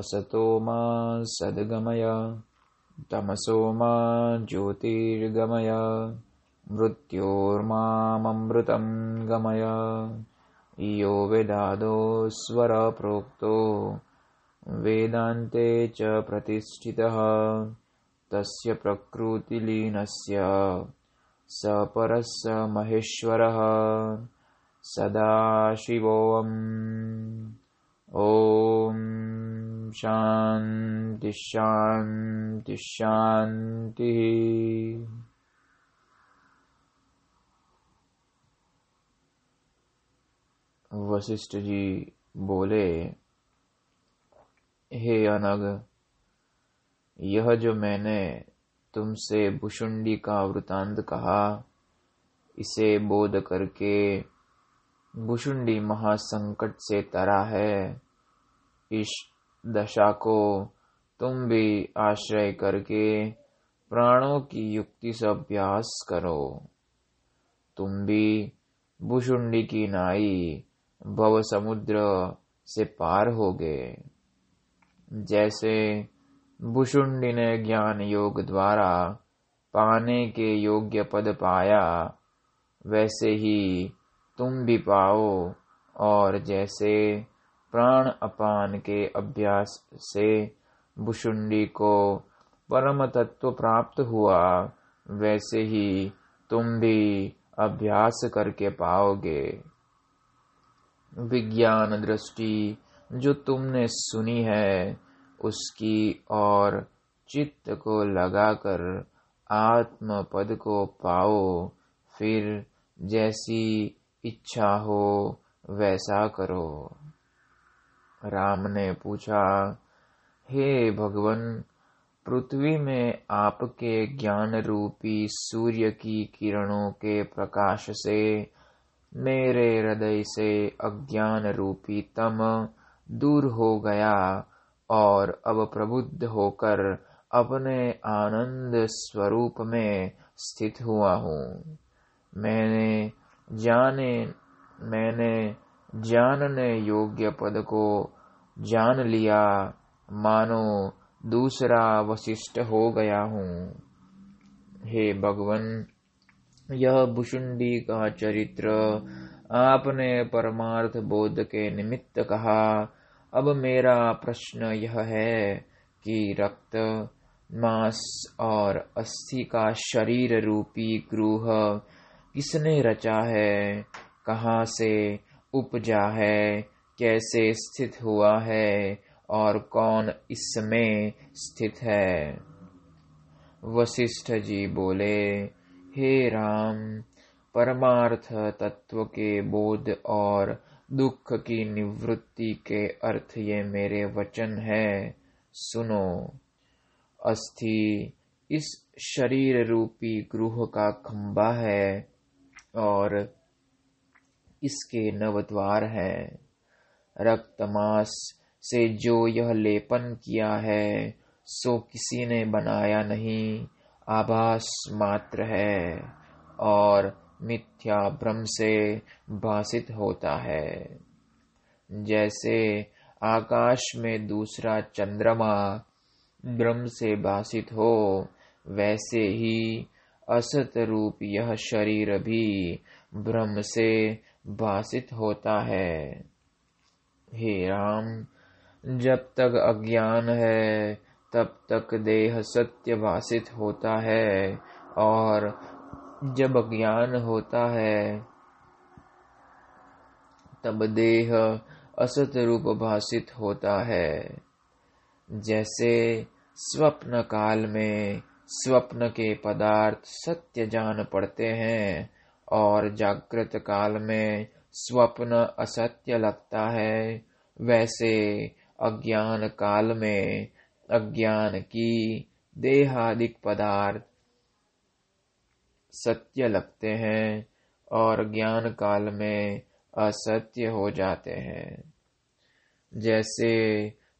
असतो मा सद्गमय, तमसो मा ज्योतिर्गमय, मृत्योर्माममृतं गमय। यो वेदादो स्वरप्रोक्तो, वेदान्ते च प्रतिष्ठितः, तस्य प्रकृतिलीनस्य, स परः महेश्वरः, सदाशिवोऽम्। ॐ शान्ति शान्ति शान्तिः वशिष्ठ जी बोले, हे अनग, यह जो मैंने तुमसे भुषुंडी का वृतांत कहा, इसे बोध करके भुषुंडी महासंकट से तरा है। इस दशा को तुम भी आश्रय करके प्राणों की युक्ति से अभ्यास करो। तुम भी भुषुंडी की नाई भव समुद्र से पार हो गए जैसे भुषुंडी ने ज्ञान योग द्वारा पाने के योग्य पद पाया, वैसे ही तुम भी पाओ। और जैसे प्राण अपान के अभ्यास से भुषुंडी को परम तत्व प्राप्त हुआ, वैसे ही तुम भी अभ्यास करके पाओगे। विज्ञान दृष्टि जो तुमने सुनी है, उसकी और चित्त को लगाकर आत्म पद को पाओ। फिर जैसी इच्छा हो, वैसा करो। राम ने पूछा, हे भगवन, पृथ्वी में आपके ज्ञान रूपी सूर्य की किरणों के प्रकाश से मेरे हृदय से अज्ञान रूपी तम दूर हो गया और अब प्रबुद्ध होकर अपने आनंद स्वरूप में स्थित हुआ हूँ। मैंने जाने मैंने जानने योग्य पद को जान लिया, मानो दूसरा वशिष्ठ हो गया हूँ। हे भगवन, यह भुषुंडी का चरित्र आपने परमार्थ बोध के निमित्त कहा। अब मेरा प्रश्न यह है कि रक्त, मांस और अस्थि का शरीर रूपी ग्रूह किसने रचा है? कहाँ से उपजा है? कैसे स्थित हुआ है? और कौन इसमें स्थित है? वशिष्ठ जी बोले, हे राम, परमार्थ तत्व के बोध और दुख की निवृत्ति के अर्थ ये मेरे वचन है। सुनो, अस्थि, इस शरीर रूपी गृह का खंबा है। और इसके नवद्वार है। रक्तमास से जो यह लेपन किया है, सो किसी ने बनाया नहीं। आभास मात्र है और मिथ्या भ्रम से भाषित होता है। जैसे आकाश में दूसरा चंद्रमा भ्रम से भाषित हो, वैसे ही असत रूप यह शरीर भी ब्रह्म से भाषित होता है। हे राम, जब तक अज्ञान है, तब तक देह सत्य भाषित होता है और जब अज्ञान होता है, तब देह असत रूप भाषित होता है। जैसे स्वप्न काल में स्वप्न के पदार्थ सत्य जान पड़ते हैं और जागृत काल में स्वप्न असत्य लगता है। वैसे अज्ञान काल में अज्ञान की देहादिक पदार्थ सत्य लगते हैं और ज्ञान काल में असत्य हो जाते हैं। जैसे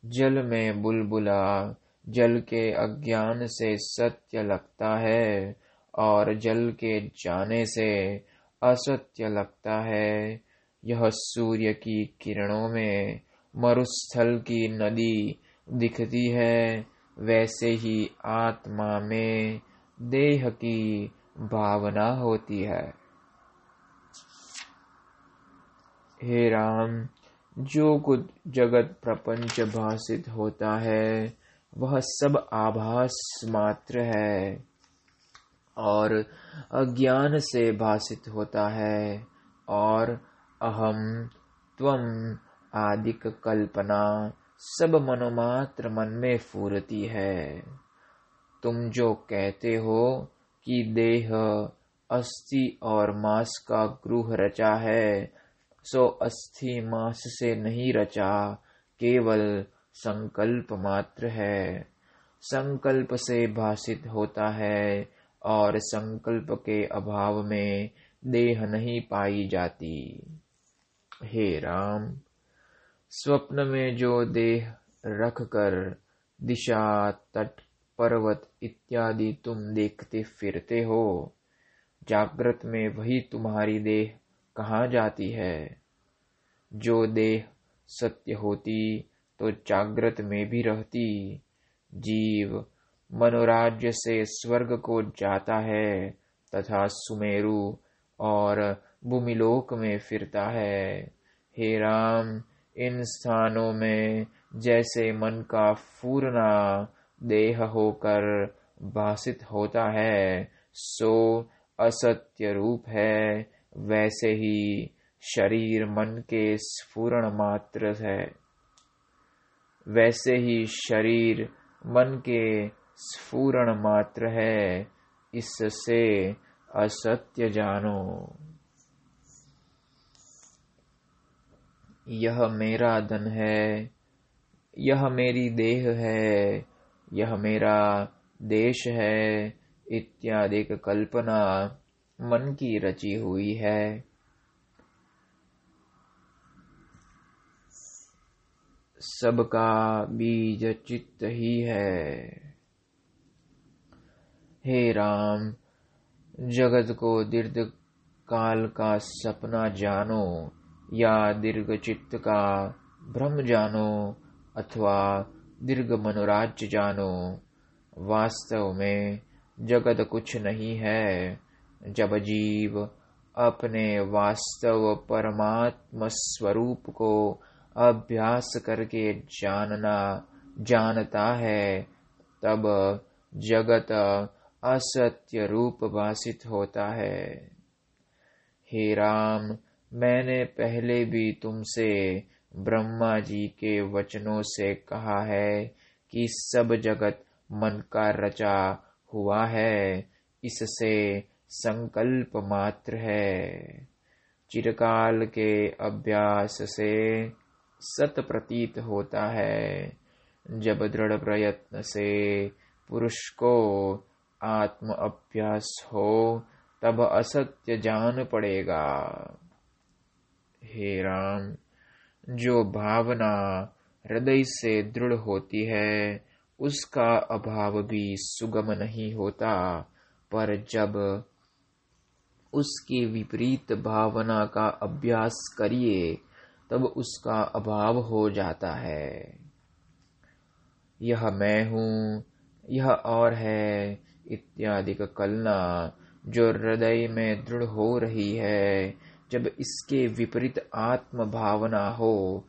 जल में बुलबुला जल के अज्ञान से सत्य लगता है और जल के जाने से असत्य लगता है। यह सूर्य की किरणों में मरुस्थल की नदी दिखती है। वैसे ही आत्मा में देह की भावना होती है। हे राम, जो कुछ जगत प्रपंच भाषित होता है वह सब आभास मात्र है और अज्ञान से भाषित होता है और अहम त्वम आदिक कल्पना सब मनोमात्र मन में फूरती है। तुम जो कहते हो कि देह, अस्थि और मांस का ग्रूह रचा है, सो अस्थि मांस से नहीं रचा, केवल संकल्प मात्र है। संकल्प से भाषित होता है और संकल्प के अभाव में देह नहीं पाई जाती। हे राम, स्वप्न में जो देह रख कर दिशा, तट, पर्वत इत्यादि तुम देखते फिरते हो, जागृत में वही तुम्हारी देह कहाँ जाती है? जो देह सत्य होती तो जागृत में भी रहती। जीव मनोराज्य से स्वर्ग को जाता है तथा सुमेरु और भूमिलोक में फिरता है। हे राम, इन स्थानों में जैसे मन का फूरना देह होकर भाषित होता है, सो असत्य रूप है। वैसे ही शरीर मन के स्फुरण मात्र है। वैसे ही शरीर मन के स्फुरण मात्र है। इससे असत्य जानो। यह मेरा धन है, यह मेरी देह है, यह मेरा देश है, इत्यादि कल्पना मन की रची हुई है। सबका बीज चित्त ही है। हे राम, जगत को दीर्घ काल का सपना जानो या दीर्घ चित्त का भ्रम जानो अथवा दीर्घ मनोराज्य जानो। वास्तव में जगत कुछ नहीं है। जब जीव अपने वास्तव परमात्म स्वरूप को अभ्यास करके जानना, जानता है, तब जगत असत्य रूप भाषित होता है। हे राम, मैंने पहले भी तुमसे ब्रह्मा जी के वचनों से कहा है कि सब जगत मन का रचा हुआ है, इससे संकल्प मात्र है। चिरकाल के अभ्यास से सत प्रतीत होता है। जब दृढ़ प्रयत्न से पुरुष को आत्म अभ्यास हो, तब असत्य जान पड़ेगा। हे राम, जो भावना हृदय से दृढ़ होती है, उसका अभाव भी सुगम नहीं होता। पर जब उसकी विपरीत भावना का अभ्यास करिए तब उसका अभाव हो जाता है। यह मैं हूँ, यह और है, इत्यादि का कलना जो हृदय में दृढ़ हो रही है। जब इसके विपरीत आत्म भावना हो,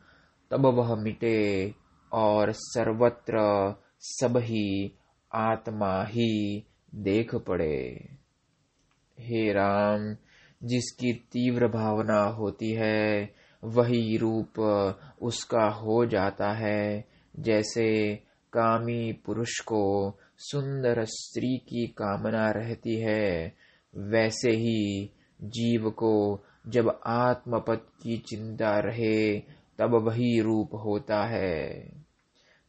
तब वह मिटे और सर्वत्र सब ही आत्मा ही देख पड़े। हे राम, जिसकी तीव्र भावना होती है वही रूप उसका हो जाता है। जैसे कामी पुरुष को सुंदर स्त्री की कामना रहती है, वैसे ही जीव को जब आत्मपद की चिंता रहे, तब वही रूप होता है।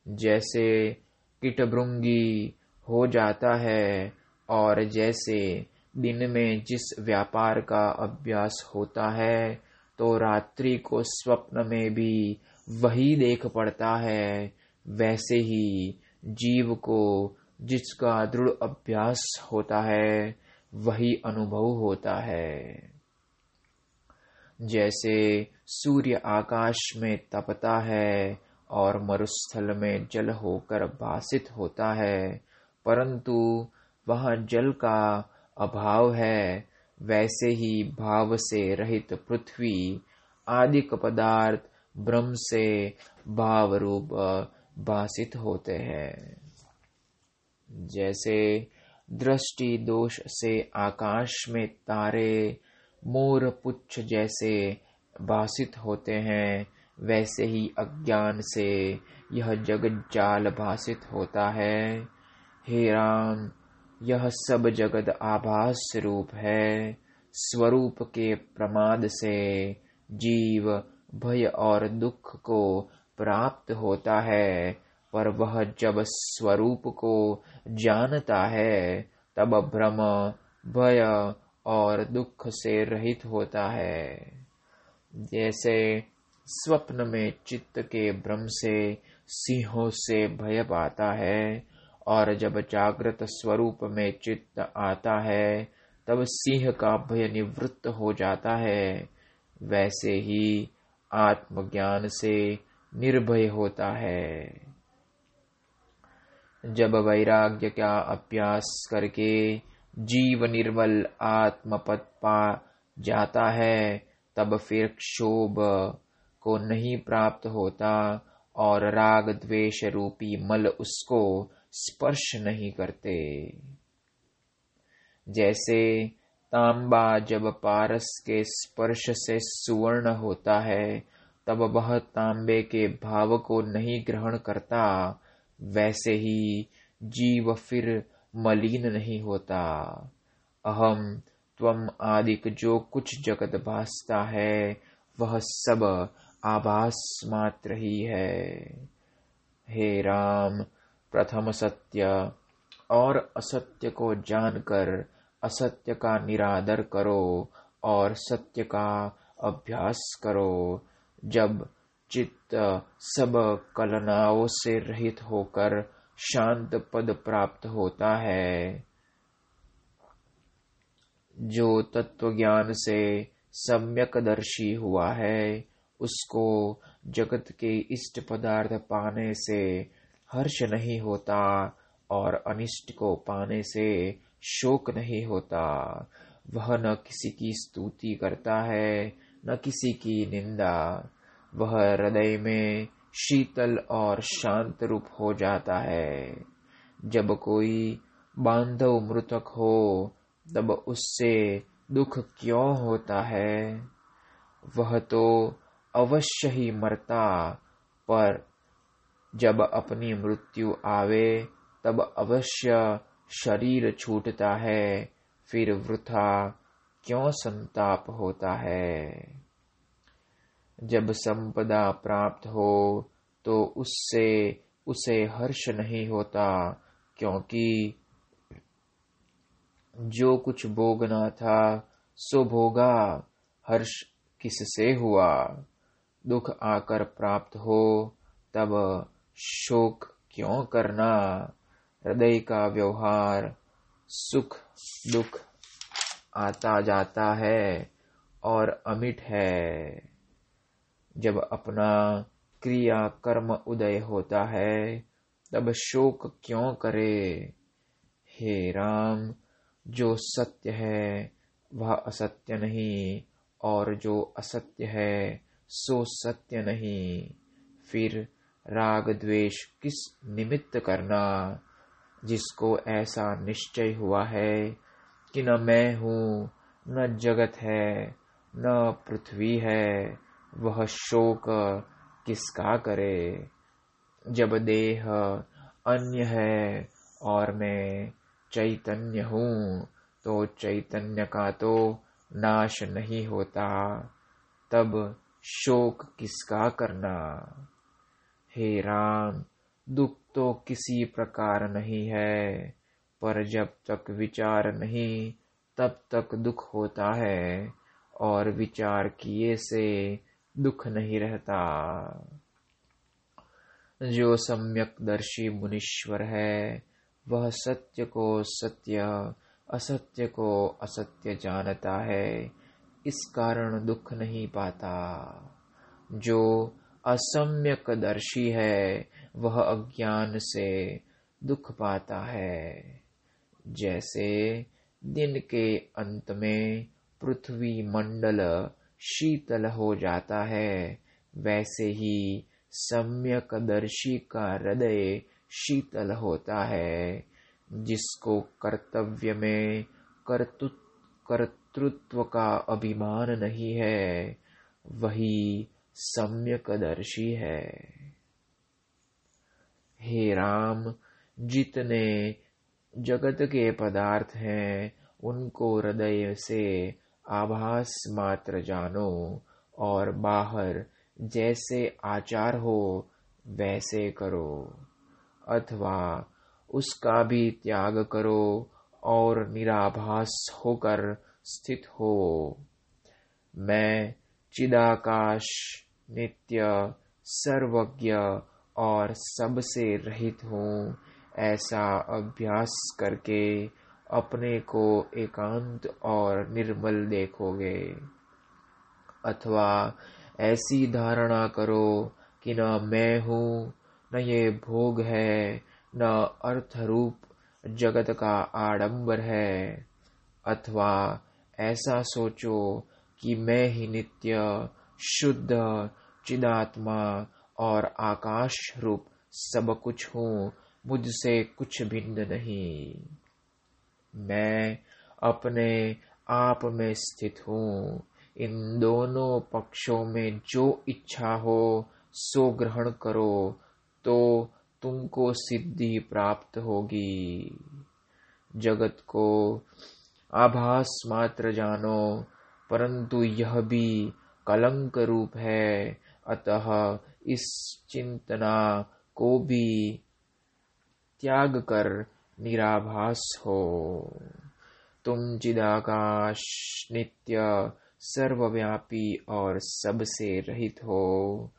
जैसे किटभृंगी हो जाता है, और जैसे दिन में जिस व्यापार का अभ्यास होता है तो रात्रि को स्वप्न में भी वही देख पड़ता है, वैसे ही जीव को जिसका दृढ़ अभ्यास होता है, वही अनुभव होता है। जैसे सूर्य आकाश में तपता है और मरुस्थल में जल होकर भाषित होता है, परंतु वहाँ जल का अभाव है वैसे ही भाव से रहित पृथ्वी आदि पदार्थ ब्रह्म से भाव रूप भाषित होते हैं। जैसे दृष्टि दोष से आकाश में तारे मोर पुच्छ जैसे भाषित होते हैं, वैसे ही अज्ञान से यह जगत जाल भाषित होता है। हे राम यह सब जगत आभास रूप है, स्वरूप के प्रमाद से। जीव भय और दुख को प्राप्त होता है, पर वह जब स्वरूप को जानता है, तब भ्रम, भय और दुख से रहित होता है। जैसे स्वप्न में चित्त के भ्रम से, सिंहों से भय पाता है और जब जागृत स्वरूप में चित्त आता है, तब सिंह का भय निवृत्त हो जाता है। वैसे ही आत्मज्ञान से निर्भय होता है। जब वैराग्य का अभ्यास करके जीव निर्मल आत्मपद पा जाता है, तब फिर क्षोभ को नहीं प्राप्त होता और राग द्वेष रूपी मल उसको स्पर्श नहीं करते। जैसे तांबा जब पारस के स्पर्श से सुवर्ण होता है, तब वह तांबे के भाव को नहीं ग्रहण करता। वैसे ही जीव फिर मलिन नहीं होता। अहम त्वम आदिक जो कुछ जगत भासता है, वह सब आभास मात्र ही है। हे राम प्रथम सत्य और असत्य को जानकर असत्य का निरादर करो और सत्य का अभ्यास करो। जब चित्त सब कलनाओं से रहित होकर शांत पद प्राप्त होता है, जो तत्व ज्ञान से सम्यक दर्शी हुआ है, उसको जगत के इष्ट पदार्थ पाने से हर्ष नहीं होता और अनिष्ट को पाने से शोक नहीं होता। वह न किसी की स्तुति करता है, न किसी की निंदा। वह हृदय में शीतल और शांत रूप हो जाता है। जब कोई बांधव मृतक हो, तब उससे दुख क्यों होता है? वह तो अवश्य ही मरता, पर जब अपनी मृत्यु आवे, तब अवश्य शरीर छूटता है, फिर वृथा क्यों संताप होता है? जब संपदा प्राप्त हो तो उससे, उसे हर्ष नहीं होता, क्योंकि जो कुछ भोगना था, सो भोगा, हर्ष किससे हुआ? दुख आकर प्राप्त हो, तब शोक क्यों करना? हृदय का व्यवहार सुख, दुख आता जाता है और अमिट है। जब अपना क्रिया कर्म उदय होता है, तब शोक क्यों करे? हे राम, जो सत्य है, वह असत्य नहीं, और जो असत्य है, सो सत्य नहीं। फिर राग द्वेष किस निमित्त करना? जिसको ऐसा निश्चय हुआ है कि न मैं हूँ, न जगत है, न पृथ्वी है, वह शोक किसका करे? जब देह अन्य है और मैं चैतन्य हूँ तो चैतन्य का तो नाश नहीं होता। तब शोक किसका करना? हे राम, दुख तो किसी प्रकार नहीं है, पर जब तक विचार नहीं, तब तक दुख होता है, और विचार किए से दुख नहीं रहता। जो सम्यक दर्शी मुनीश्वर है, वह सत्य को सत्य, असत्य को असत्य जानता है, इस कारण दुख नहीं पाता। जो असम्यक दर्शी है, वह अज्ञान से दुख पाता है। जैसे दिन के अंत में पृथ्वी मंडल शीतल हो जाता है, वैसे ही सम्यक दर्शी का हृदय शीतल होता है, जिसको कर्तव्य में कर्तु, कर्तृत्व का अभिमान नहीं है, वही सम्यक दर्शी है। हे राम, जितने जगत के पदार्थ हैं, उनको हृदय से आभास मात्र जानो, और बाहर जैसे आचार हो, वैसे करो। अथवा उसका भी त्याग करो, और निराभास होकर स्थित हो। मैं चिदाकाश नित्य, सर्वज्ञ और सबसे रहित हूँ। ऐसा अभ्यास करके अपने को एकांत और निर्मल देखोगे। अथवा ऐसी धारणा करो कि न मैं हूँ, न ये भोग है, न अर्थ रूप जगत का आडंबर है। अथवा ऐसा सोचो कि मैं ही नित्य शुद्ध, चिदात्मा और आकाश रूप सब कुछ हूँ, मुझसे कुछ भिन्न नहीं। मैं अपने आप में स्थित हूँ। इन दोनों पक्षों में जो इच्छा हो, सो ग्रहण करो तो तुमको सिद्धि प्राप्त होगी। जगत को आभास मात्र जानो, परंतु यह भी कलंक रूप है। अतः इस चिंतना को भी त्याग कर निराभास हो। तुम चिदाकाश, नित्य, सर्वव्यापी और सबसे रहित हो।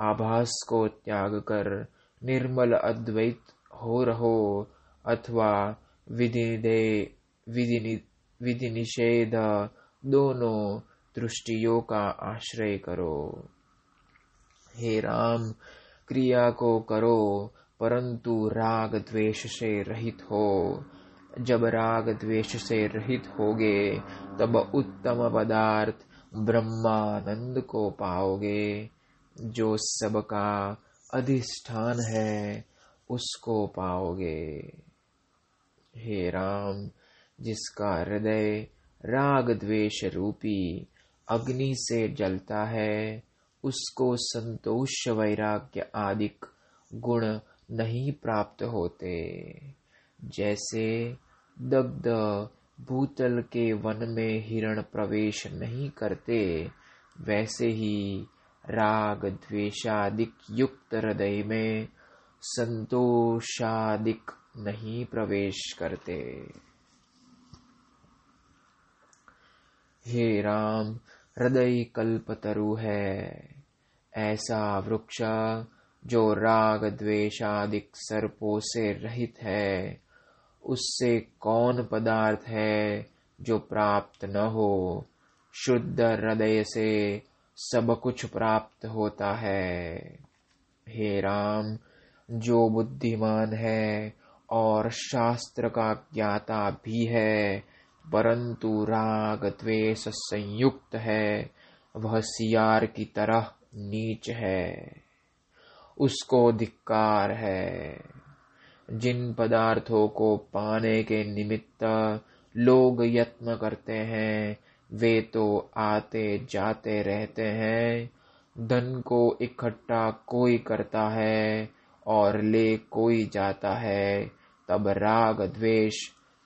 आभास को त्याग कर निर्मल अद्वैत हो रहो अथवा विधि विधि निषेध दोनों दृष्टियों का आश्रय करो। हे राम, क्रिया को करो, परंतु राग द्वेष से रहित हो। जब राग द्वेष से रहित होगे, तब उत्तम पदार्थ ब्रह्मानंद को पाओगे। जो सबका अधिष्ठान है, उसको पाओगे। हे राम, जिसका हृदय राग द्वेष रूपी अग्नि से जलता है, उसको संतोष वैराग्य आदिक गुण नहीं प्राप्त होते। जैसे दग्ध भूतल के वन में हिरण प्रवेश नहीं करते, वैसे ही राग द्वेषादिक युक्त हृदय में संतोषादिक नहीं प्रवेश करते। हे राम हृदय कल्पतरु है। ऐसा वृक्ष जो राग द्वेषादिक सर्पों से रहित है, उससे कौन पदार्थ है जो प्राप्त न हो? शुद्ध हृदय से सब कुछ प्राप्त होता है। हे राम, जो बुद्धिमान है और शास्त्र का ज्ञाता भी है परंतु राग द्वेष संयुक्त है, वह सियार की तरह नीच है। उसको धिक्कार है। जिन पदार्थों को पाने के निमित्त लोग यत्न करते हैं, वे तो आते जाते रहते हैं। धन को इकट्ठा कोई करता है और ले कोई जाता है, तब राग द्वेष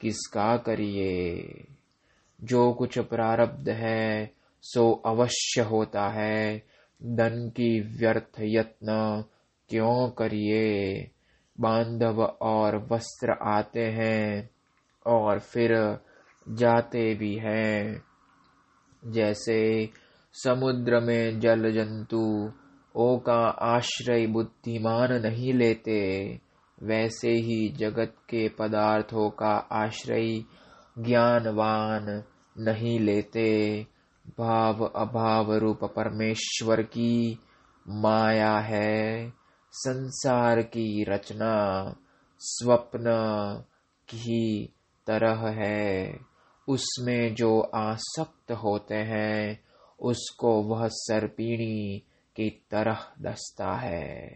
किसका करिए? जो कुछ प्रारब्ध है, सो अवश्य होता है। धन की व्यर्थ यत्न क्यों करिए? बांधव और वस्त्र आते हैं और फिर जाते भी हैं। जैसे समुद्र में जल जंतु, ओ का आश्रय बुद्धिमान नहीं लेते। वैसे ही जगत के पदार्थों का आश्रय ज्ञानवान नहीं लेते। भाव अभाव रूप परमेश्वर की माया है। संसार की रचना स्वप्न की तरह है। उसमें जो आसक्त होते हैं, उसको वह सरपीणी की तरह दसता है।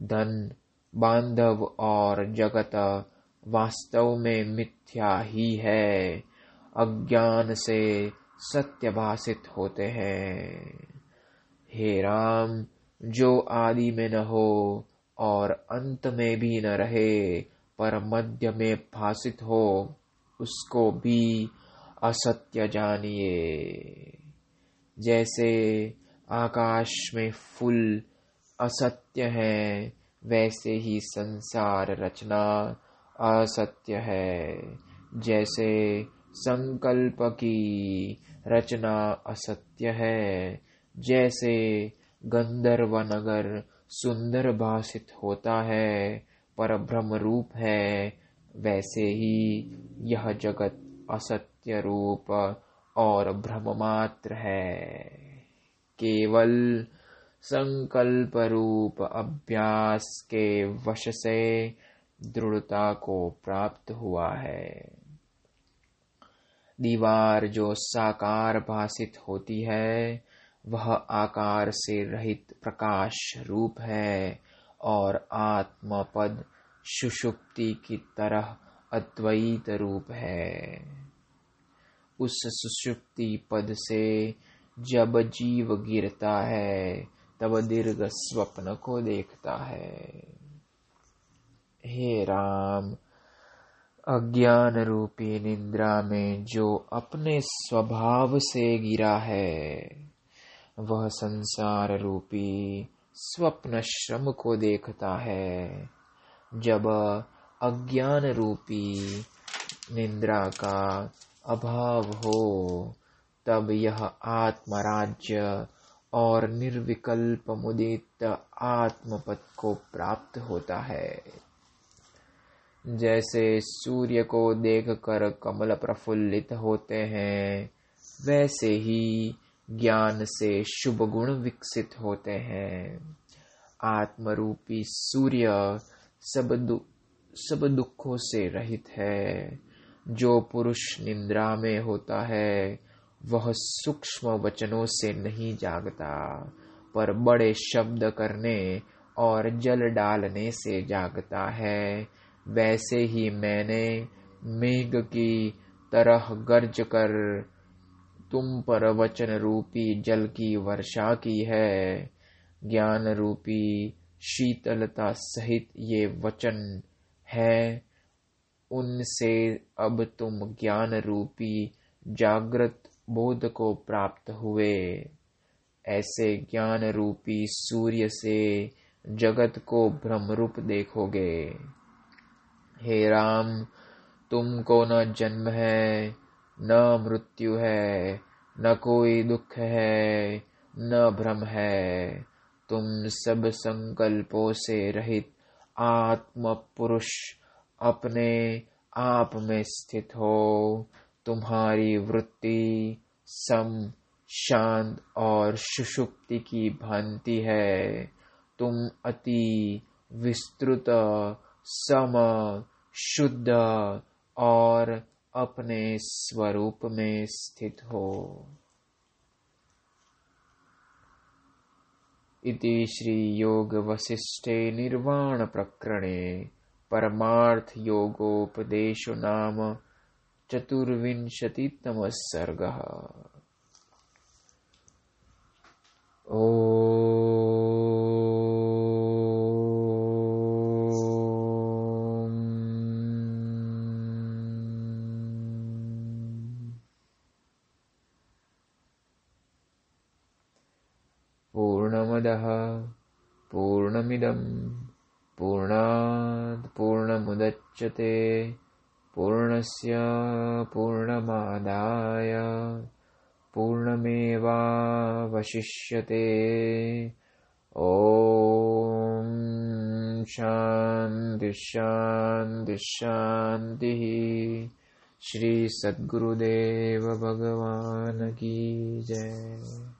धन बांधव और जगत वास्तव में मिथ्या ही है। अज्ञान से सत्य भाषित होते हैं। हे राम, जो आदि में न हो और अंत में भी न रहे, पर मध्य में भाषित हो, उसको भी असत्य जानिए। जैसे आकाश में फूल असत्य है वैसे ही संसार रचना असत्य है। जैसे संकल्प की रचना असत्य है, जैसे गंधर्व नगर सुंदर भाषित होता है पर भ्रम रूप है, वैसे ही यह जगत असत्य रूप और भ्रम मात्र है। केवल संकल्प रूप अभ्यास के वश से दृढ़ता को प्राप्त हुआ है। दीवार जो साकार भाषित होती है, वह आकार से रहित प्रकाश रूप है और आत्मपद सुषुप्ति की तरह अद्वैत रूप है। उस सुषुप्ति पद से जब जीव गिरता है तब दीर्घ स्वप्न को देखता है। हे राम अज्ञान रूपी निद्रा में जो अपने स्वभाव से गिरा है, वह संसार रूपी स्वप्न श्रम को देखता है। जब अज्ञान रूपी निंद्रा का अभाव हो, तब यह आत्मराज्य और निर्विकल्प मुदित आत्मपद को प्राप्त होता है। जैसे सूर्य को देखकर कमल प्रफुल्लित होते हैं वैसे ही ज्ञान से शुभ गुण विकसित होते हैं। आत्मरूपी सूर्य सब दु, सब दुखों से रहित है। जो पुरुष निंद्रा में होता है वह सूक्ष्म वचनों से नहीं जागता, पर बड़े शब्द करने और जल डालने से जागता है। वैसे ही मैंने मेघ की तरह गर्ज कर तुम पर वचन रूपी जल की वर्षा की है। ज्ञान रूपी शीतलता सहित ये वचन है। उनसे अब तुम ज्ञान रूपी जागृत बोध को प्राप्त हुए। ऐसे ज्ञान रूपी सूर्य से जगत को भ्रमरूप देखोगे। हे राम, तुमको न जन्म है, न मृत्यु है, न कोई दुख है, न भ्रम है। तुम सब संकल्पों से रहित आत्म पुरुष अपने आप में स्थित हो। तुम्हारी वृत्ति सम, शांत और सुषुप्ति की भांति है। तुम अति विस्तृत, सम, शुद्ध और अपने स्वरूप में स्थित हो। इति श्री योग वशिष्ठे निर्वाण प्रकरणे परमार्थयोगोपदेशो नाम चतुर्विंशतितमः सर्गः। पूर्णमदः पूर्णमिदम् पूर्णात् पूर्णमुदच्यते पूर्णस्य पूर्णमादाय। पूर्णमेवावशिष्यते। ॐ शान्ति शान्ति शान्तिः। श्री सद्गुरुदेव भगवान की जय।